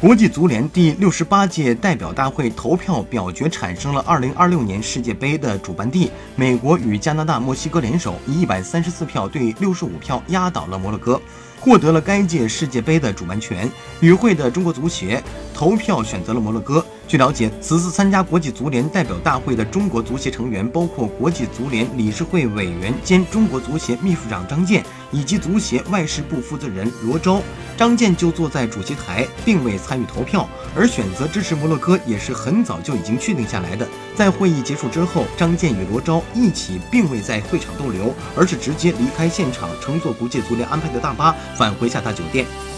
国际足联第六十八届代表大会投票表决产生了二零二六年世界杯的主办地。美国与加拿大、墨西哥联手，以一百三十四票对六十五票压倒了摩洛哥，获得了该届世界杯的主办权。与会的中国足协投票选择了摩洛哥。据了解，此次参加国际足联代表大会的中国足协成员包括国际足联理事会委员兼中国足协秘书长张健，以及足协外事部负责人罗钊。张健就坐在主席台，并未参与投票。而选择支持摩洛哥也是很早就已经确定下来的。在会议结束之后，张健与罗钊一起并未在会场逗留，而是直接离开现场，乘坐国际足联安排的大巴返回下榻酒店。